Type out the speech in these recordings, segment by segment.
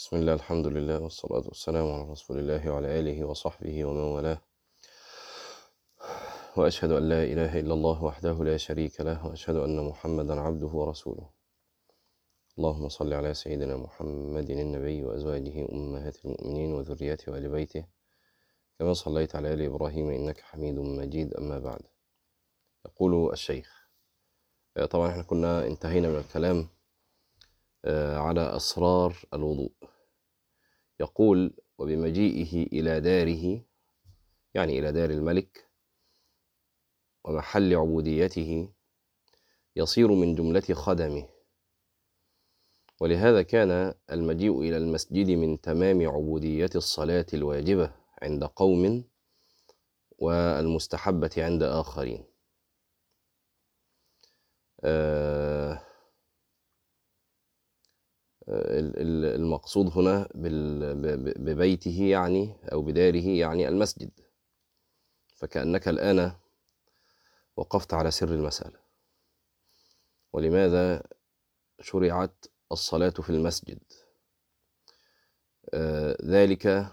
بسم الله الحمد لله والصلاة والسلام على رسول الله وعلى آله وصحبه ومن والاه. وأشهد أن لا إله إلا الله وحده لا شريك له وأشهد أن محمدا عبده ورسوله. اللهم صل على سيدنا محمد النبي وأزواجه أمهات المؤمنين وذريته وآل بيته. كما صليت على آل إبراهيم إنك حميد مجيد أما بعد. يقول الشيخ طبعا إحنا كنا انتهينا من الكلام على أسرار الوضوء. يقول وبمجيئه إلى داره يعني إلى دار الملك ومحل عبوديته يصير من جملة خدمه ولهذا كان المجيء إلى المسجد من تمام عبودية الصلاة الواجبة عند قوم والمستحبة عند آخرين. آه المقصود هنا ببيته يعني أو بداره يعني المسجد. فكأنك الآن وقفت على سر المسألة. ولماذا شرعت الصلاة في المسجد؟ ذلك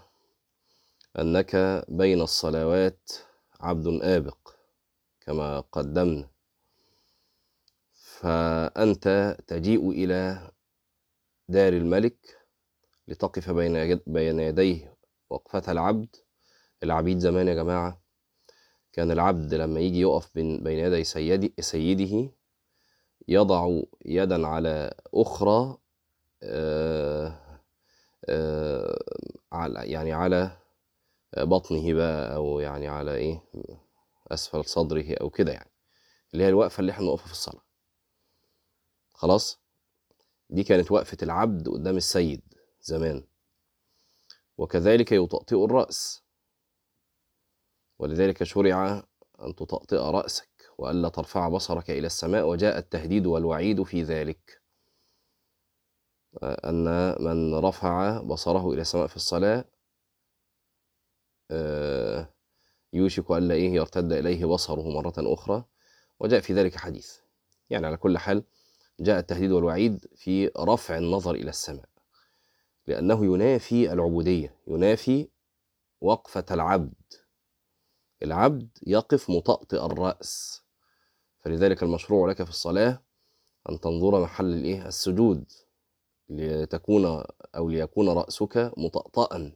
أنك بين الصلوات عبد آبق كما قدمنا. فأنت تجيء إلى دار الملك لتقف بين بين يديه وقفة العبد. العبيد زمان يا جماعة كان العبد لما يجي يقف بين يدي سيده يضع يدا على أخرى آآ آآ على يعني على بطنه بقى أو يعني على إيه أسفل صدره أو كده يعني اللي هي الوقفة اللي إحنا نقفها في الصلاة. خلاص؟ دي كانت وقفة العبد قدام السيد زمان. وكذلك يطأطئ الرأس. ولذلك شرع أن تطأطئ رأسك وألا ترفع بصرك إلى السماء. وجاء التهديد والوعيد في ذلك. أن من رفع بصره إلى السماء في الصلاة يوشك ألا إيه يرتد إليه بصره مرة أخرى. وجاء في ذلك حديث. يعني على كل حال جاء التهديد والوعيد في رفع النظر إلى السماء لأنه ينافي العبودية ينافي وقفة العبد. العبد يقف مطأطئ الرأس. فلذلك المشروع لك في الصلاة أن تنظر محل الإيه؟ السجود لتكون أو ليكون رأسك مطأطئا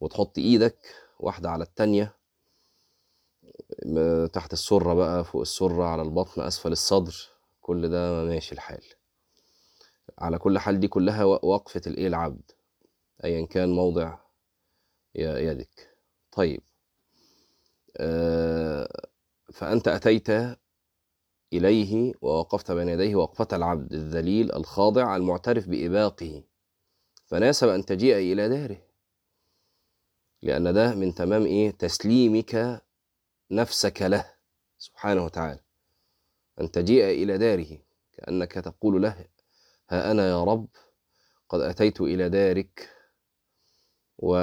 وتحط إيدك واحدة على التانية تحت السرة بقى فوق السرة على البطن أسفل الصدر. كل ده ماشي الحال. على كل حال دي كلها وقفة الإيه؟ العبد. أيا كان موضع يدك. طيب. فأنت أتيت إليه ووقفت بين يديه وقفة العبد الذليل الخاضع المعترف بإباقه. فناسب أن تجيء إلى داره. لأن ده من تمام إيه؟ تسليمك نفسك له سبحانه وتعالى. أن تجيء إلى داره كأنك تقول له ها أنا يا رب قد أتيت إلى دارك. و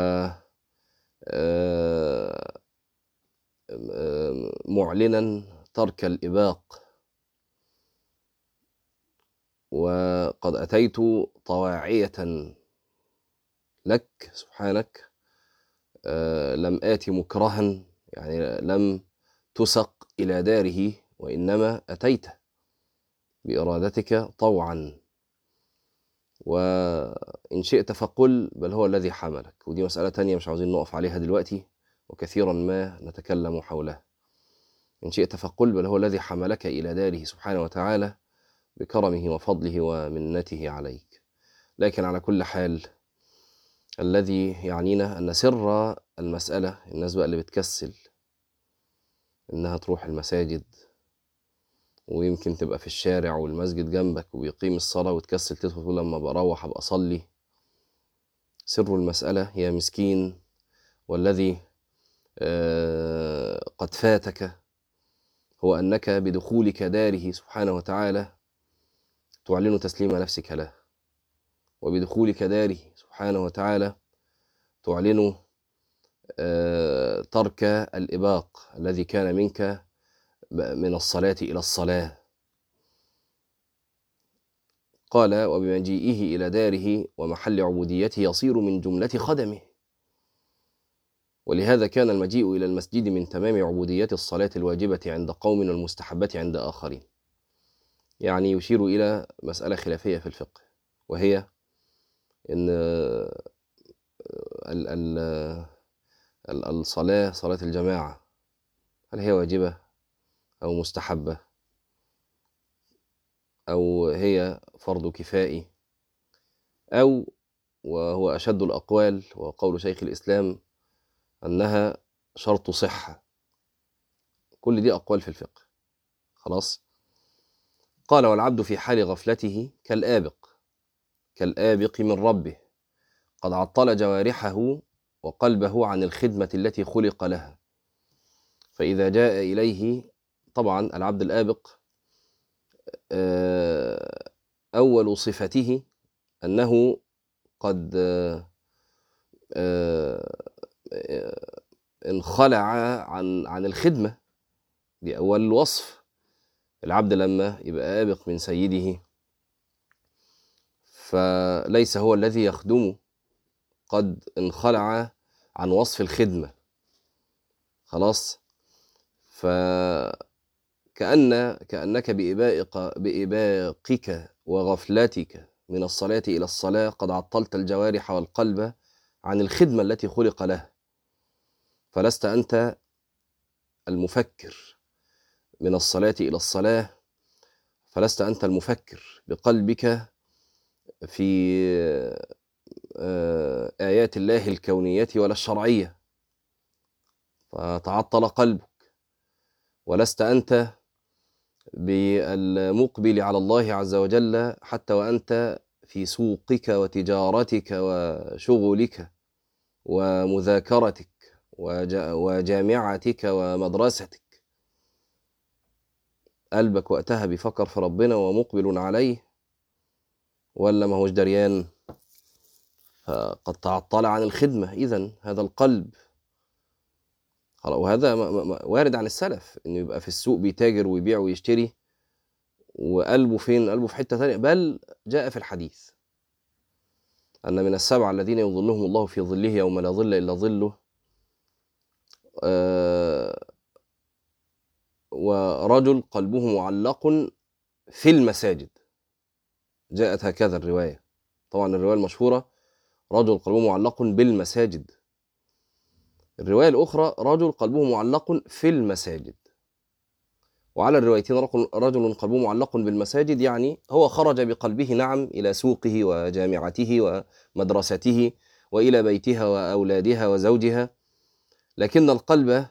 معلنا ترك الإباق. وقد أتيت طواعية لك سبحانك لم آتي مكرها يعني لم تسق إلى داره. وإنما أتيت بإرادتك طوعا. وإن شئت فقل بل هو الذي حملك. ودي مسألة تانية مش عاوزين نقف عليها دلوقتي وكثيرا ما نتكلم حولها إن شئت فقل بل هو الذي حملك إلى داره سبحانه وتعالى بكرمه وفضله ومنته عليك. لكن على كل حال الذي يعنينا أن سر المسألة الناس بقى اللي بتكسل إنها تروح المساجد ويمكن تبقى في الشارع والمسجد جنبك وبيقيم الصلاة وتكسل تدخل تقول لما بروح أبقى أصلي. سر المسألة يا مسكين والذي قد فاتك هو أنك بدخولك داره سبحانه وتعالى تعلن تسليم نفسك له. وبدخولك داره سبحانه وتعالى تعلن ترك الإباق الذي كان منك من الصلاة إلى الصلاة. قال وبمجيئه إلى داره ومحل عبوديته يصير من جملة خدمه. ولهذا كان المجيء إلى المسجد من تمام عبوديات الصلاة الواجبة عند قوم والمستحبة عند آخرين. يعني يشير إلى مسألة خلافية في الفقه وهي ال- ال- الصلاة صلاة الجماعة هل هي واجبة؟ أو مستحبة. أو هي فرض كفائي. أو وهو أشد الأقوال وقول شيخ الإسلام أنها شرط صحة. كل دي أقوال في الفقه. خلاص؟ قال والعبد في حال غفلته كالآبق. كالآبق من ربه. قد عطل جوارحه وقلبه عن الخدمة التي خلق لها. فإذا جاء إليه طبعا العبد الآبق آه، أول صفته أنه قد آه، آه، انخلع عن عن الخدمة دي أول وصف. العبد لما يبقى آبق من سيده. فليس هو الذي يخدمه قد انخلع عن وصف الخدمة. خلاص؟ فكأن كأنك بإبائق بإباقك وغفلتك من الصلاة إلى الصلاة قد عطلت الجوارح والقلب عن الخدمة التي خلق لها فلست أنت المفكر من الصلاة إلى الصلاة فلست أنت المفكر بقلبك في آه، آيات الله الكونية ولا الشرعية. فتعطل قلبك. ولست أنت بالمقبل على الله عز وجل حتى وأنت في سوقك وتجارتك وشغلك ومذاكرتك وجا- وجامعتك ومدرستك. قلبك وقتها بيفكر في ربنا ومقبل عليه. ولا ما هوش دريان؟ فقد تعطل عن الخدمة. إذا هذا القلب خلاص وهذا وارد عن السلف إنه يبقى في السوق بيتاجر ويبيع ويشتري وقلبه فين؟ قلبه في حتة تانية. بل جاء في الحديث أن من السبعة الذين يظلهم الله في ظله يوم لا ظل إلا ظله آه، ورجل قلبه معلق في المساجد. جاءت هكذا الرواية. طبعا الرواية المشهورة رجل قلبه معلق بالمساجد. الرواية الأخرى رجل قلبه معلق في المساجد. وعلى الروايتين رجل- قلبه معلق بالمساجد يعني هو خرج بقلبه نعم إلى سوقه وجامعته ومدرسته وإلى بيتها وأولادها وزوجها. لكن القلب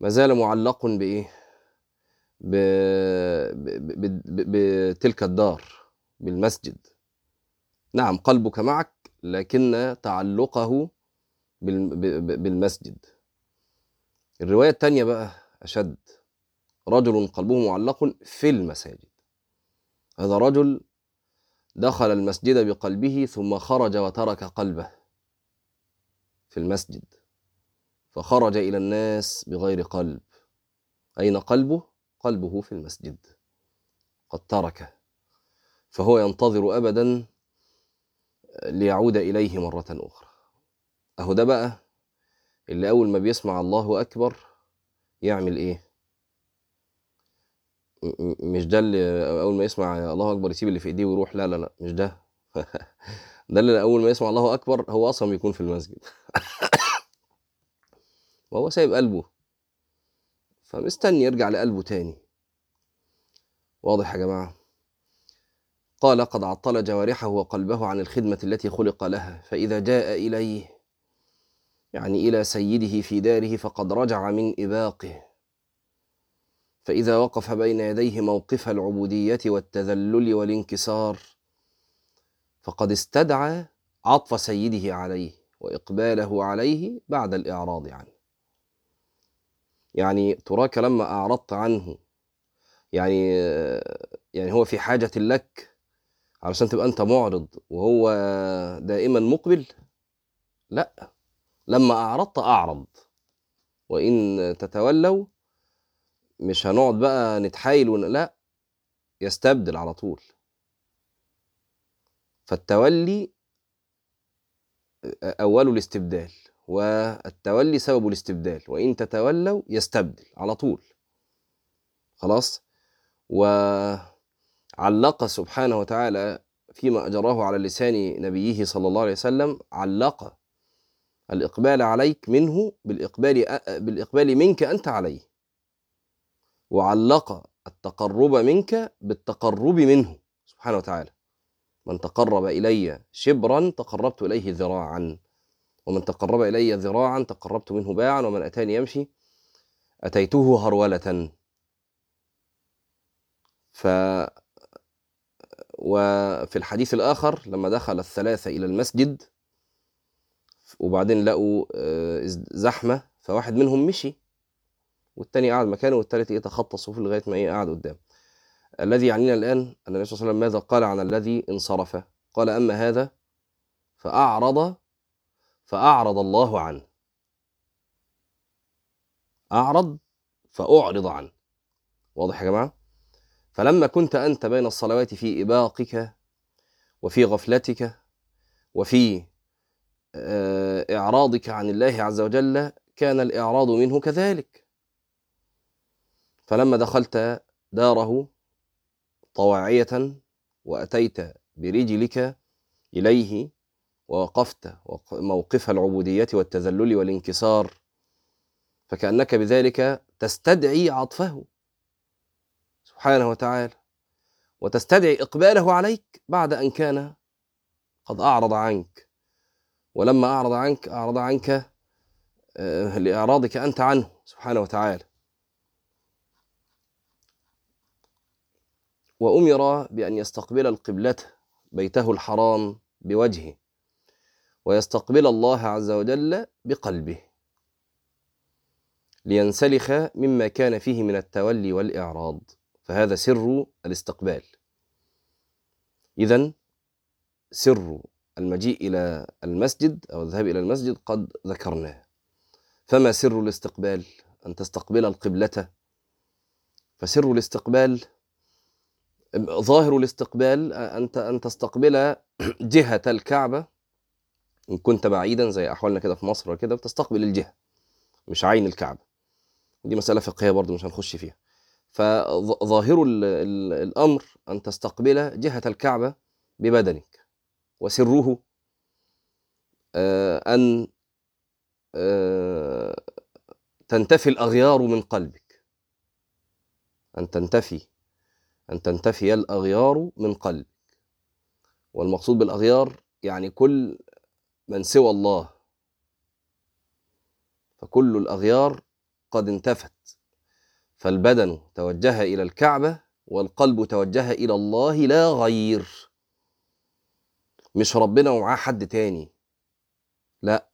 ما زال معلق بإيه؟ بتلك الدار بالمسجد. نعم قلبك معك لكن تعلقه بالمسجد. الرواية التانية بقى أشد. رجل قلبه معلق في المساجد. هذا رجل دخل المسجد بقلبه ثم خرج وترك قلبه في المسجد. فخرج إلى الناس بغير قلب. أين قلبه؟ قلبه في المسجد. قد تركه فهو ينتظر أبدا ليعود إليه مرة أخرى. أهو ده بقى اللي أول ما بيسمع الله أكبر يعمل م- مش ده اللي أول ما يسمع الله أكبر يسيب اللي في إيديه ويروح لا لا لا مش ده. ده اللي أول ما يسمع الله أكبر هو أصلا بيكون في المسجد. وهو سايب قلبه. فمستني يرجع لقلبه تاني. واضح يا جماعة؟ قال قد عطل جوارحه وقلبه عن الخدمة التي خلق لها فإذا جاء إليه يعني إلى سيده في داره فقد رجع من إباقه. فإذا وقف بين يديه موقف العبودية والتذلل والانكسار فقد استدعى عطف سيده عليه وإقباله عليه بعد الإعراض عنه. يعني تراك لما أعرضت عنه يعني يعني هو في حاجة لك علشان تبقى أنت معرض وهو دائما مقبل؟ لا. لما أعرضت أعرض وإن تتولوا مش هنقعد بقى نتحايل ون... لا يستبدل على طول. فالتولي أول الاستبدال والتولي سبب الاستبدال وإن تتولوا يستبدل على طول. خلاص؟ وعلق سبحانه وتعالى فيما أجراه على لسان نبيه صلى الله عليه وسلم علق الإقبال عليك منه بالإقبال بالإقبال منك أنت عليه. وعلق التقرب منك بالتقرب منه. سبحانه وتعالى. من تقرب إلي شبرا تقربت إليه ذراعا. ومن تقرب إلي ذراعا تقربت منه باعا. ومن أتاني يمشي أتيته هرولة. ف وفي الحديث الآخر لما دخل الثلاثة إلى المسجد وبعدين لقوا زحمة فواحد منهم مشي والتاني قعد مكانه والتالت إيه تخطى الصفوف لغاية ما إيه قعد قدام. الذي يعنينا الآن ان النبي صلى الله عليه وسلم ماذا قال عن الذي انصرف؟ قال أما هذا فأعرض فأعرض الله عنه. أعرض فأعرض عنه. واضح يا جماعة؟ فلما كنت أنت بين الصلوات في إباقك وفي غفلتك وفي إعراضك عن الله عز وجل كان الإعراض منه كذلك. فلما دخلت داره طواعية وأتيت برجلك إليه ووقفت موقف العبودية والتذلل والانكسار فكأنك بذلك تستدعي عطفه سبحانه وتعالى وتستدعي إقباله عليك بعد أن كان قد أعرض عنك. ولما أعرض عنك أعرض عنك لإعراضك أنت عنه سبحانه وتعالى. وأمر بأن يستقبل القبلة بيته الحرام بوجهه ويستقبل الله عز وجل بقلبه لينسلخ مما كان فيه من التولي والإعراض. فهذا سر الاستقبال. إذا سر المجيء إلى المسجد أو الذهاب إلى المسجد قد ذكرناه. فما سر الاستقبال؟ أن تستقبل القبلة. فسر الاستقبال ظاهر الاستقبال أنت أن تستقبل جهة الكعبة. إن كنت بعيدا زي أحوالنا كده في مصر وكده بتستقبل الجهة مش عين الكعبة. دي مسألة فقهية برضو مش هنخش فيها. فظاهر الأمر أن تستقبل جهة الكعبة ببدنك. وسره أن تنتفي الأغيار من قلبك. أن تنتفي أن تنتفي الأغيار من قلبك. والمقصود بالأغيار يعني كل من سوى الله. فكل الأغيار قد انتفت. فالبدن توجه إلى الكعبة والقلب توجه إلى الله لا غير. مش ربنا ومعاه حد تاني. لا.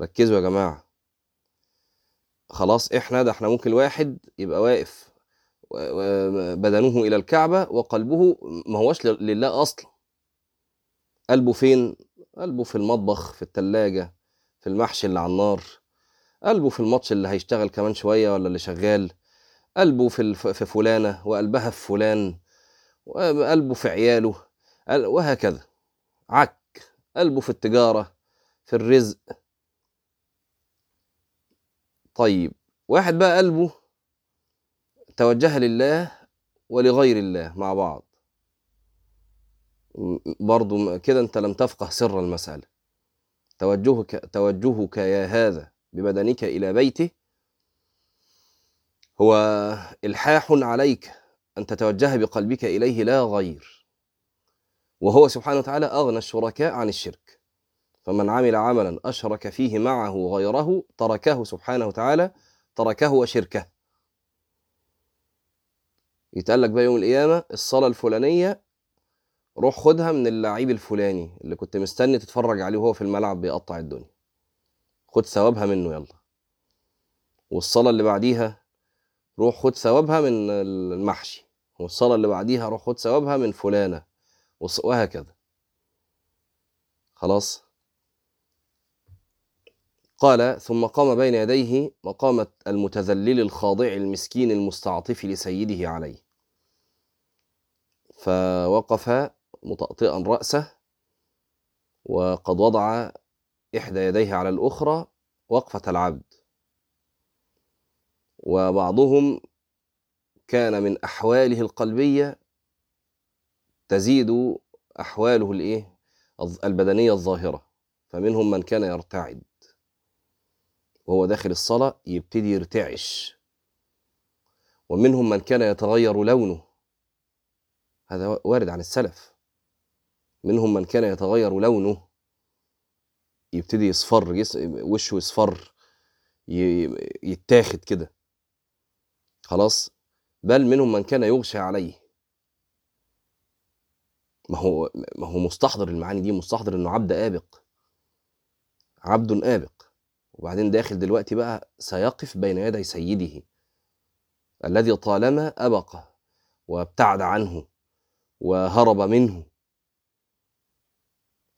ركزوا يا جماعة. خلاص إحنا ده إحنا ممكن واحد يبقى واقف بدنه إلى الكعبة وقلبه ما هوش لله أصلا. قلبه فين؟ قلبه في المطبخ في التلاجة في المحشي اللي على النار. قلبه في الماتش اللي هيشتغل كمان شوية ولا اللي شغال. قلبه في في فلانة وقلبها في فلان. وقلبه في عياله. وهكذا. عك قلبه في التجارة في الرزق. طيب واحد بقى قلبه توجه لله ولغير الله مع بعض. برضو كده أنت لم تفقه سر المسألة. توجهك توجهك يا هذا ببدنك إلى بيته هو إلحاح عليك أن تتوجه بقلبك إليه لا غير. وهو سبحانه وتعالى أغنى الشركاء عن الشرك. فمن عمل عملا أشرك فيه معه غيره تركه سبحانه وتعالى تركه وشركه. يتقال لك بقى يوم القيامة الصلاة الفلانية روح خدها من اللعيب الفلاني اللي كنت مستني تتفرج عليه وهو في الملعب بيقطع الدنيا. خد ثوابها منه يلا. والصلاة اللي بعديها روح خد ثوابها من المحشي. والصلاة اللي بعديها روح خد ثوابها من فلانة. وهكذا خلاص؟ قال ثم قام بين يديه مقامة المتذلل الخاضع المسكين المستعطف لسيده عليه. فوقف مطأطئا رأسه وقد وضع إحدى يديه على الأخرى وقفة العبد. وبعضهم كان من أحواله القلبية تزيد أحواله الإيه؟ البدنية الظاهرة. فمنهم من كان يرتعد. وهو داخل الصلاة يبتدي يرتعش. ومنهم من كان يتغير لونه. هذا وارد عن السلف. منهم من كان يتغير لونه. يبتدي يصفر وشه يصفر يتاخد كده. خلاص؟ بل منهم من كان يغشى عليه. ما هو ما هو مستحضر المعاني دي مستحضر إنه عبد آبق. عبد آبق. وبعدين داخل دلوقتي بقى سيقف بين يدي سيده الذي طالما أبق وابتعد عنه وهرب منه.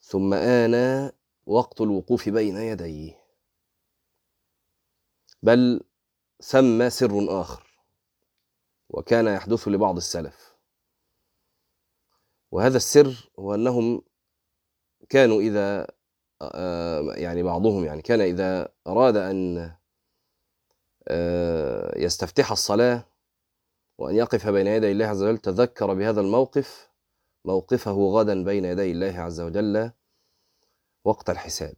ثم آن وقت الوقوف بين يديه. بل ثم سر آخر. وكان يحدث لبعض السلف. وهذا السر هو أنهم كانوا إذا آه، يعني بعضهم يعني كان إذا أراد أن آه، يستفتح الصلاة وأن يقف بين يدي الله عز وجل تذكر بهذا الموقف موقفه غدا بين يدي الله عز وجل وقت الحساب.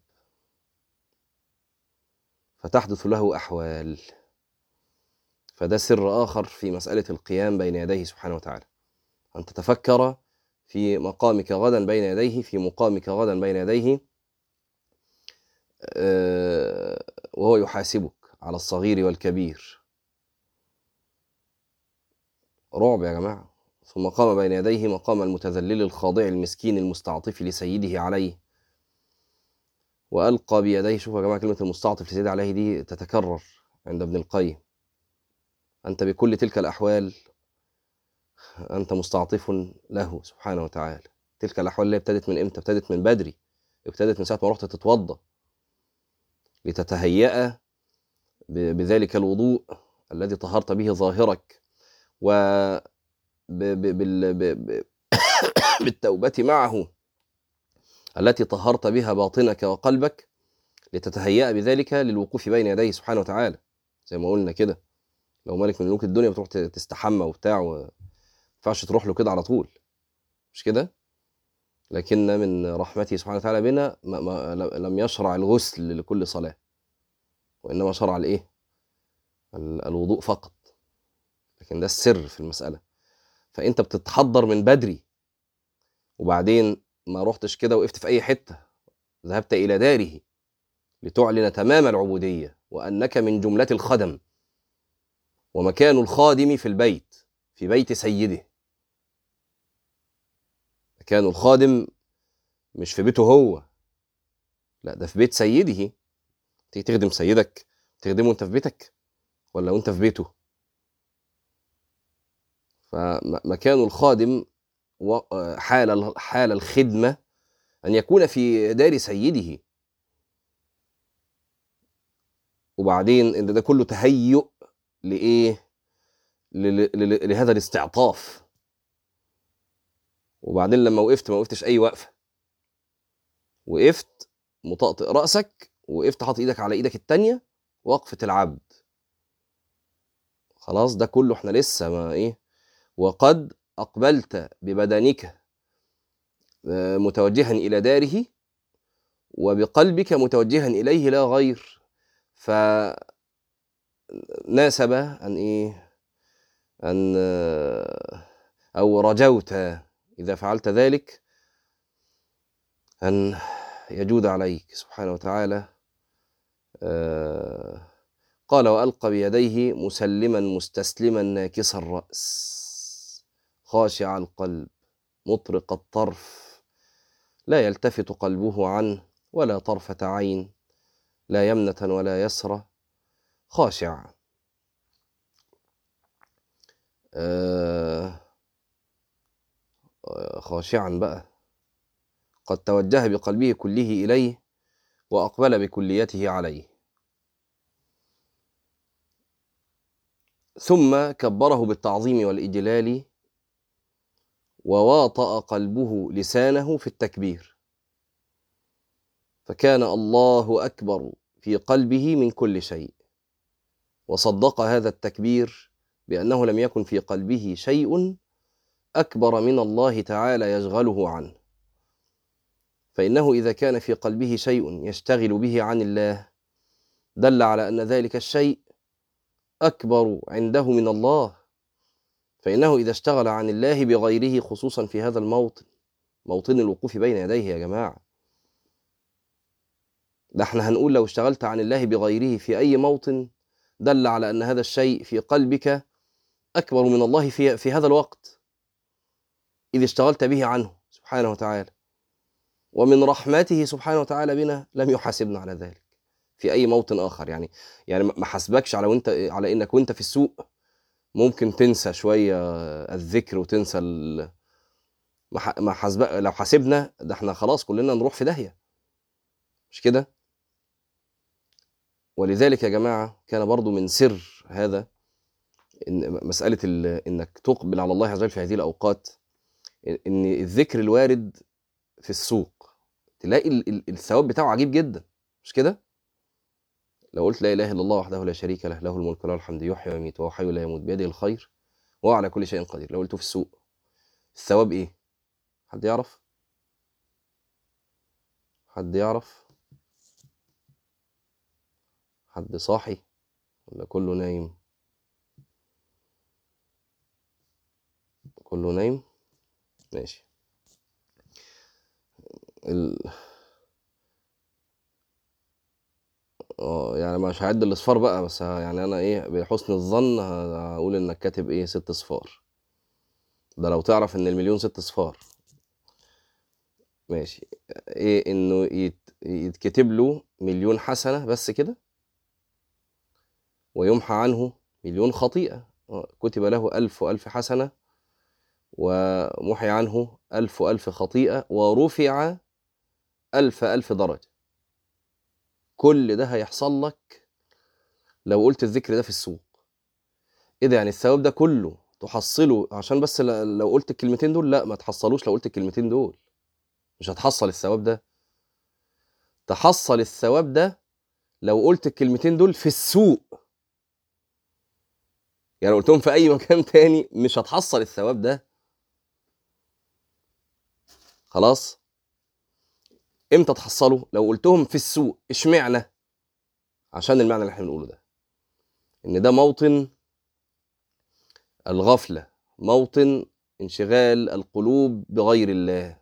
فتحدث له أحوال. فده سر آخر في مسألة القيام بين يديه سبحانه وتعالى. أن تتفكر في مقامك غدا بين يديه في مقامك غدا بين يديه آه، وهو يحاسبك على الصغير والكبير. رعب يا جماعة. ثم قام بين يديه مقام المتذلل الخاضع المسكين المستعطف لسيده عليه. وألقى بيديه شوفوا يا جماعة كلمة المستعطف لسيده عليه دي تتكرر عند ابن القيم. أنت بكل تلك الأحوال أنت مستعطف له سبحانه وتعالى. تلك الأحوال اللي ابتدت من إمتى؟ ابتدت من بدري. ابتدت من ساعة ما رحت تتوضأ. لتتهيأ بذلك الوضوء الذي طهرت به ظاهرك. و بالتوبة معه التي طهرت بها باطنك وقلبك. لتتهيأ بذلك للوقوف بين يديه سبحانه وتعالى. زي ما قلنا كده. لو ملك من ملوك الدنيا بتروح تستحمى وبتاع و... ينفعش تروح له كده على طول. مش كده؟ لكن من رحمته سبحانه وتعالى بنا ما ما لم يشرع الغسل لكل صلاة. وإنما شرع الإيه؟ الوضوء فقط. لكن ده السر في المسألة. فأنت بتتحضر من بدري وبعدين ما رحتش كده وقفت في أي حتة ذهبت إلى داره لتعلن تمام العبودية وأنك من جملة الخدم. ومكان الخادم في البيت في بيت سيده. مكان الخادم مش في بيته هو. لا ده في بيت سيده. تيجي تخدم سيدك تخدمه انت في بيتك ولا وانت في بيته؟ فمكان الخادم حال حال الخدمة أن يكون في دار سيده. وبعدين إن ده كله تهيؤ لإيه؟ لهذا الاستعطاف. وبعدين لما وقفت ما وقفتش أي وقفة. وقفت مطأطئ رأسك وقفت حاطط إيدك على إيدك التانية وقفة العبد. خلاص ده كله إحنا لسه ما إيه وقد أقبلت ببدنك آه، متوجها إلى داره وبقلبك متوجها إليه لا غير. فناسب أن إيه أن آه، أو رجوت إذا فعلت ذلك أن يجود عليك سبحانه وتعالى آه، قال وألقى بيديه مسلما مستسلما ناكس الرأس خاشع القلب مطرق الطرف لا يلتفت قلبه عنه ولا طرفة عين لا يمنة ولا يسرى خاشع آه خاشعا بقى. قد توجه بقلبه كله إليه وأقبل بكليته عليه. ثم كبره بالتعظيم والإجلال وواطأ قلبه لسانه في التكبير. فكان الله أكبر في قلبه من كل شيء. وصدق هذا التكبير بأنه لم يكن في قلبه شيء أكبر من الله تعالى يشغله عنه. فإنه إذا كان في قلبه شيء يشتغل به عن الله دل على أن ذلك الشيء أكبر عنده من الله. فإنه إذا اشتغل عن الله بغيره خصوصا في هذا الموطن موطن الوقوف بين يديه يا جماعة. ده إحنا هنقول لو اشتغلت عن الله بغيره في أي موطن دل على أن هذا الشيء في قلبك أكبر من الله في, في هذا الوقت. إذ اشتغلت به عنه سبحانه وتعالى. ومن رحمته سبحانه وتعالى بنا لم يحاسبنا على ذلك. في أي موطن آخر يعني يعني ما حاسبكش على وأنت على إنك وأنت في السوق ممكن تنسى شوية الذكر وتنسى ال... ما حاسب لو حاسبنا ده إحنا خلاص كلنا نروح في داهية. مش كده؟ ولذلك يا جماعة كان برضو من سر هذا إن مسألة إنك تقبل على الله عز وجل في هذه الأوقات إن الذكر الوارد في السوق تلاقي الثواب بتاعه عجيب جدا مش كده؟ لو قلت لا إله إلا الله وحده لا شريك له له الملك وله الحمد يحيي ويميت وهو حي لا يموت بيده الخير وهو على كل شيء قدير لو قلته في السوق الثواب إيه؟ حد يعرف؟ حد يعرف؟ حد صاحي ولا كله نايم؟ كله نايم؟ ماشي. ال... آه يعني مش هعد الاصفار بقى بس يعني أنا إيه بحسن الظن هقول إنك كاتب إيه ست اصفار ده لو تعرف إن المليون ست اصفار ماشي. إيه إنه يت... يتكتب له مليون حسنة بس كده؟ ويمحى عنه مليون خطيئة. كتب له ألف وألف حسنة ومحي عنه ألف وألف خطيئة ورفع ألف ألف درجة. كل ده هيحصل لك لو قلت الذكر ده في السوق. إيه ده يعني الثواب ده كله تحصله عشان بس لو قلت الكلمتين دول لا ما تحصلوش لو قلت الكلمتين دول. مش هتحصل الثواب ده. تحصل الثواب ده لو قلت الكلمتين دول في السوق. يعني قلتهم في أي مكان تاني مش هتحصل الثواب ده. خلاص؟ إمتى تحصلوا؟ لو قلتهم في السوق إشمعنى؟ عشان المعنى اللي إحنا بنقوله ده. إن ده موطن الغفلة موطن انشغال القلوب بغير الله.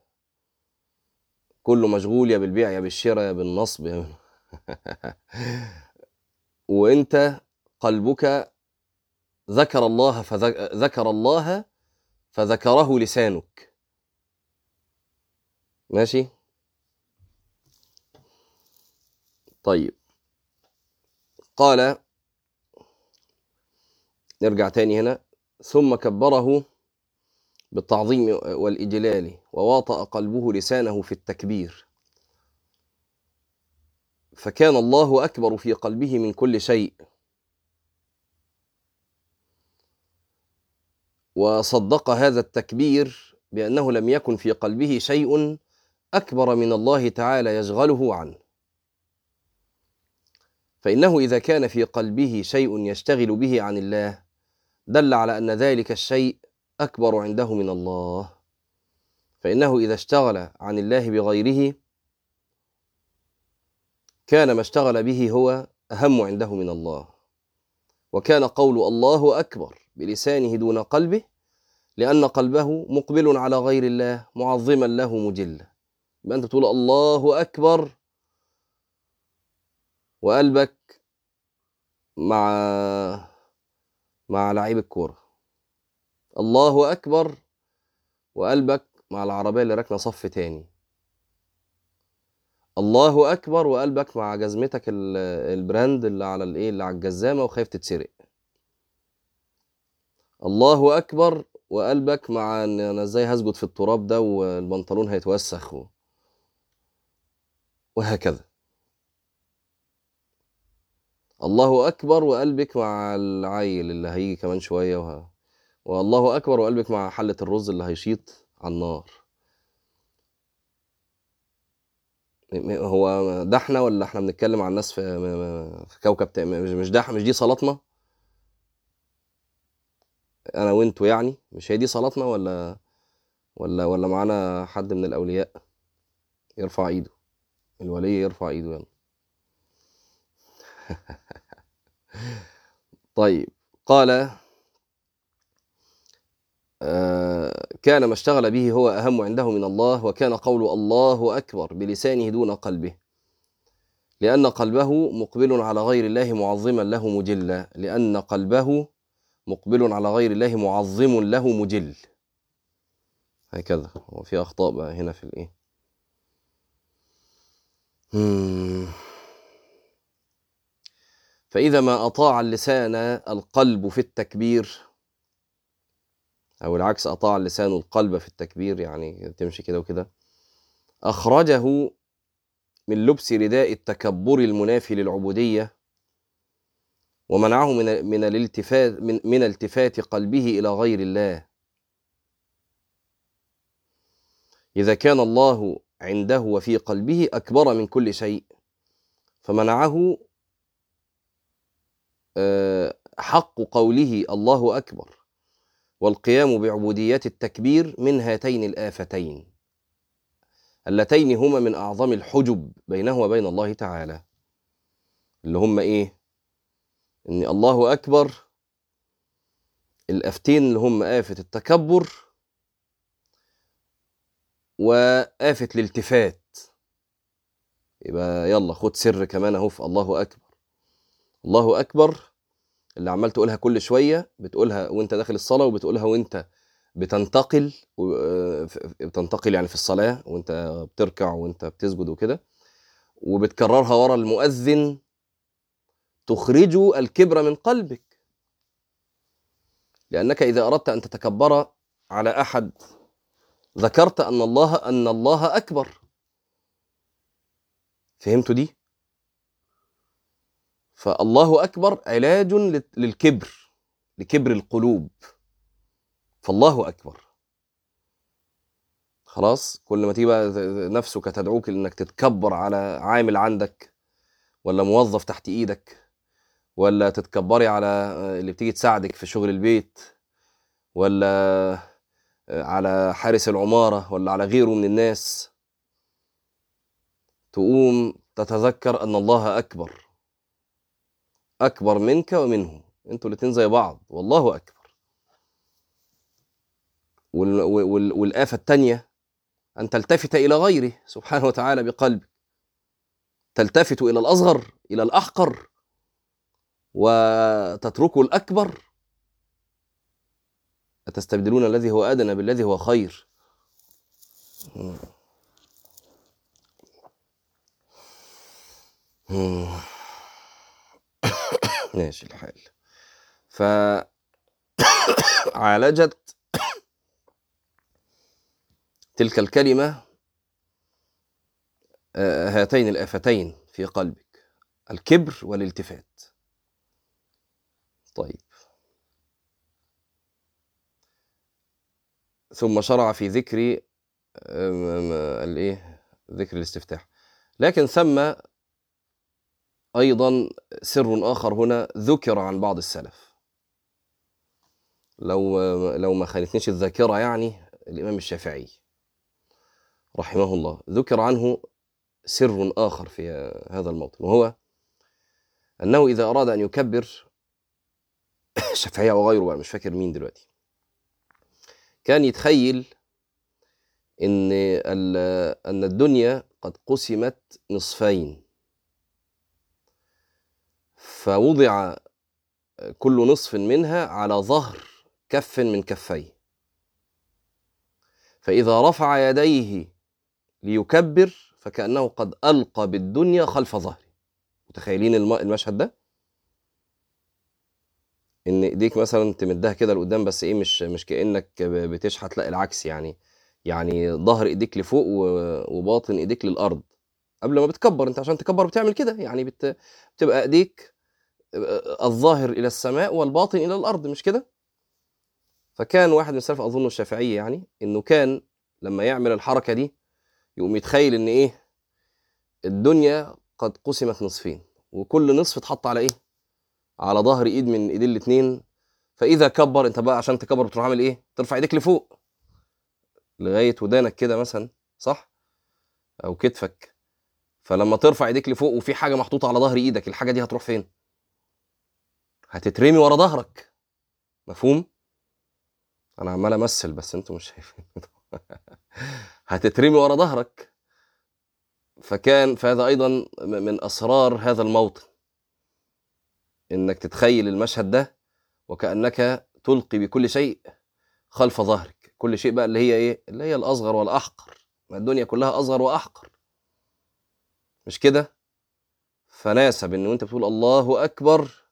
كله مشغول يا بالبيع يا بالشراء يا بالنصب. وإنت قلبك ذكر الله فذكر الله فذكره لسانك. ماشي؟ طيب. قال نرجع تاني هنا. ثم كبره بالتعظيم والإجلال وواطأ قلبه لسانه في التكبير. فكان الله أكبر في قلبه من كل شيء. وصدق هذا التكبير بأنه لم يكن في قلبه شيء أكبر من الله تعالى يشغله عنه. فإنه إذا كان في قلبه شيء يشتغل به عن الله دل على أن ذلك الشيء أكبر عنده من الله. فإنه إذا اشتغل عن الله بغيره كان ما اشتغل به هو أهم عنده من الله. وكان قول الله أكبر بلسانه دون قلبه لأن قلبه مقبل على غير الله معظما له مجلا يبقى أنت تقول الله أكبر وقلبك مع مع لعيب الكورة. الله أكبر وقلبك مع العربية اللي راكنة صف تاني. الله أكبر وقلبك مع جزمتك البراند اللي على الإيه اللي على الجزامة وخايف تتسرق. الله أكبر وقلبك مع إن أنا إزاي هسجد في التراب ده والبنطلون هيتوسخ و... وهكذا. الله أكبر وقلبك مع العيل اللي هيجي كمان شوية وه... والله أكبر وقلبك مع حلة الرز اللي هيشيط على النار. هو ده إحنا ولا إحنا بنتكلم عن الناس في في كوكب تاني؟ مش مش ده مش دي صلاتنا؟ أنا وأنتوا يعني؟ مش هي دي صلاتنا ولا ولا ولا معانا حد من الأولياء؟ يرفع إيده. الولي يرفع ايده يلا. طيب قال آه، كان ما اشتغل به هو أهم عنده من الله وكان قول الله أكبر بلسانه دون قلبه. لأن قلبه مقبل على غير الله معظما له مجلا لأن قلبه مقبل على غير الله معظم له مجل. هكذا. هو في أخطاء بقى هنا في الإيه. فإذا ما أطاع اللسان القلب في التكبير أو العكس أطاع اللسان القلب في التكبير يعني تمشي كده وكده أخرجه من لبس رداء التكبر المنافي للعبودية ومنعه من من الالتفات من, من التفات قلبه إلى غير الله. إذا كان الله عنده وفي قلبه أكبر من كل شيء فمنعه آه، حق قوله الله أكبر والقيام بعبوديات التكبير من هاتين الآفتين اللتين هما من أعظم الحجب بينه وبين الله تعالى اللي هما إيه؟ إن الله أكبر الآفتين اللي هم آفة التكبر وآفة الالتفات يبقى يلا خد سر كمان أهو في الله أكبر. الله أكبر اللي عمال تقولها كل شوية بتقولها وأنت داخل الصلاة وبتقولها وأنت بتنتقل و- بتنتقل يعني في الصلاة وأنت بتركع وأنت بتسجد وكده وبتكررها ورا المؤذن تخرج الكبر من قلبك. لأنك إذا أردت أن تتكبر على أحد ذكرت أن الله أن الله أكبر. فهمتوا دي؟ فالله أكبر علاج لل- للكبر لكبر القلوب. فالله أكبر. خلاص؟ كل ما تيجي بقى نفسك تدعوك إنك تتكبر على عامل عندك ولا موظف تحت إيدك ولا تتكبري على اللي بتيجي تساعدك في شغل البيت ولا على حارس العمارة ولا على غيره من الناس. تقوم تتذكر أن الله أكبر. أكبر منك ومنه أنتوا الاتنين زي بعض. والله وال والآفة التانية أن تلتفت إلى غيره سبحانه وتعالى بقلبك. تلتفت إلى الأصغر إلى الأحقر. وتترك الأكبر. أتستبدلون الذي هو أدنى بالذي هو خير؟ ماشي الحال. فعالجت تلك الكلمة آه، هاتين الآفتين في قلبك الكبر والالتفات. طيب. ثم شرع في ذكر الإيه؟ ذكر الاستفتاح. لكن ثم أيضا سر آخر هنا ذكر عن بعض السلف. لو لو ما خانتنيش الذاكرة يعني الإمام الشافعي رحمه الله. ذكر عنه سر آخر في هذا الموطن وهو أنه إذا أراد أن يكبر الشافعية وغيره بقى مش فاكر مين دلوقتي. كان يتخيل إن ال- أن الدنيا قد قسمت نصفين. فوضع كل نصف منها على ظهر كف من كفيه. فإذا رفع يديه ليكبر فكأنه قد ألقى بالدنيا خلف ظهره. متخيلين الم- المشهد ده؟ إن إيديك مثلا تمدها كده لقدام بس إيه مش مش كأنك بتشحت لأ العكس يعني. يعني ظهر إيديك لفوق وباطن إيديك للأرض. قبل ما بتكبر أنت عشان تكبر بتعمل كده. يعني بت... بتبقى إيديك الظاهر إلى السماء والباطن إلى الأرض مش كده؟ فكان واحد من السلف اظن الشافعي يعني إنه كان لما يعمل الحركة دي يقوم يتخيل إن إيه الدنيا قد قسمت نصفين وكل نصف اتحط على إيه؟ على ظهر إيد من ايدين الاثنين فإذا كبر أنت بقى عشان تكبر بتروح عامل إيه؟ ترفع إيديك لفوق. لغاية ودانك كده مثلا صح؟ أو كتفك. فلما ترفع إيديك لفوق وفي حاجة محطوطة على ظهر إيدك الحاجة دي هتروح فين؟ هتترمي ورا ظهرك. مفهوم؟ أنا عمال أمثل بس أنتوا مش شايفين. هتترمي ورا ظهرك. فكان فهذا أيضا من أسرار هذا الموطن. إنك تتخيل المشهد ده وكأنك تلقي بكل شيء خلف ظهرك. كل شيء بقى اللي هي إيه؟ اللي هي الأصغر والأحقر. ما الدنيا كلها أصغر وأحقر. مش كده؟ فناسب إن وأنت بتقول الله أكبر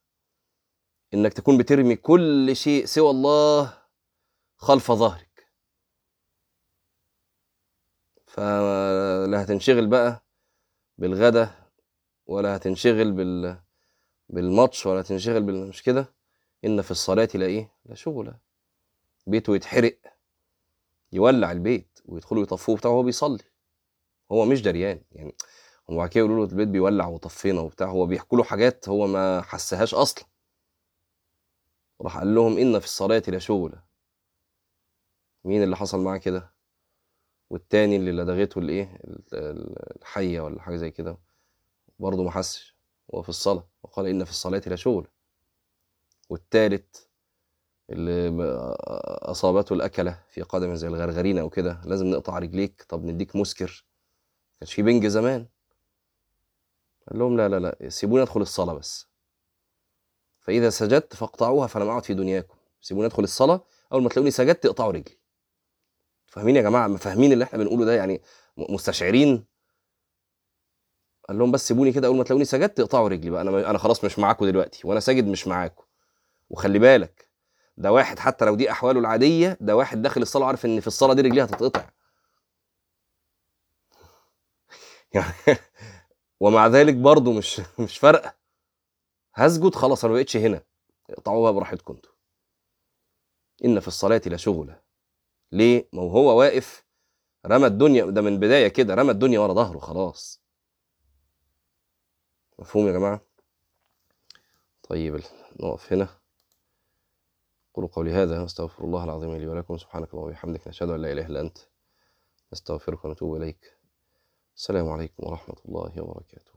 إنك تكون بترمي كل شيء سوى الله خلف ظهرك. فلا هتنشغل بقى بالغدا ولا هتنشغل بال بالماتش ولا هتنشغل بال مش كده؟ إن في الصلاه لا إيه لا شغل. بيته يتحرق يولع البيت ويدخلوا يطفوه بتاعه وهو بيصلي. هو مش دريان يعني هم بعد كده يقولوا له البيت بيولع وطفينا وبتاع هو بيحكوا له حاجات هو ما حسهاش أصلا. راح قال لهم إن في الصلاه لشغل مين اللي حصل معاه كده؟ والتاني اللي لدغته الإيه؟ ال- ال- الحية ولا حاجة زي كده. برضه ما حسش. هو في الصلاة. وقال إن في الصلاة لشغل والتالت اللي أصابته الأكلة في قدم زي الغرغرينة أو كده لازم نقطع رجليك. طب نديك مسكر. كانش في بنج زمان. قال لهم لا لا لا سيبوني أدخل الصلاة بس. فإذا سجدت فاقطعوها فلم أعد في دنياكم. سيبوني أدخل الصلاة. أول ما تلاقوني سجدت اقطعوا رجلي. فاهمين يا جماعة؟ فاهمين اللي إحنا بنقوله ده؟ يعني مستشعرين قال لهم بس سيبوني كده أول ما تلاقوني سجدت اقطعوا رجلي بقى أنا أنا خلاص مش معاكم دلوقتي وأنا ساجد مش معاكم وخلي بالك ده واحد حتى لو دي أحواله العادية ده واحد داخل الصلاة عارف إن في الصلاة دي رجليه هتتقطع. يعني ومع ذلك برضه مش مش فارقة. هسجد خلاص أنا ما بقتش هنا. اقطعوها براحتكم أنتوا. إن في الصلاة لشغله ليه؟ ما هو واقف رمى الدنيا ده من بداية كده رمى الدنيا ورا ظهره خلاص. مفهوم يا جماعة؟ طيب نقف هنا. قولوا قولي هذا واستغفر الله العظيم لي ولكم. سبحانك اللهم وبحمدك نشهد أن لا إله إلا أنت. نستغفرك ونتوب إليك. السلام عليكم ورحمة الله وبركاته.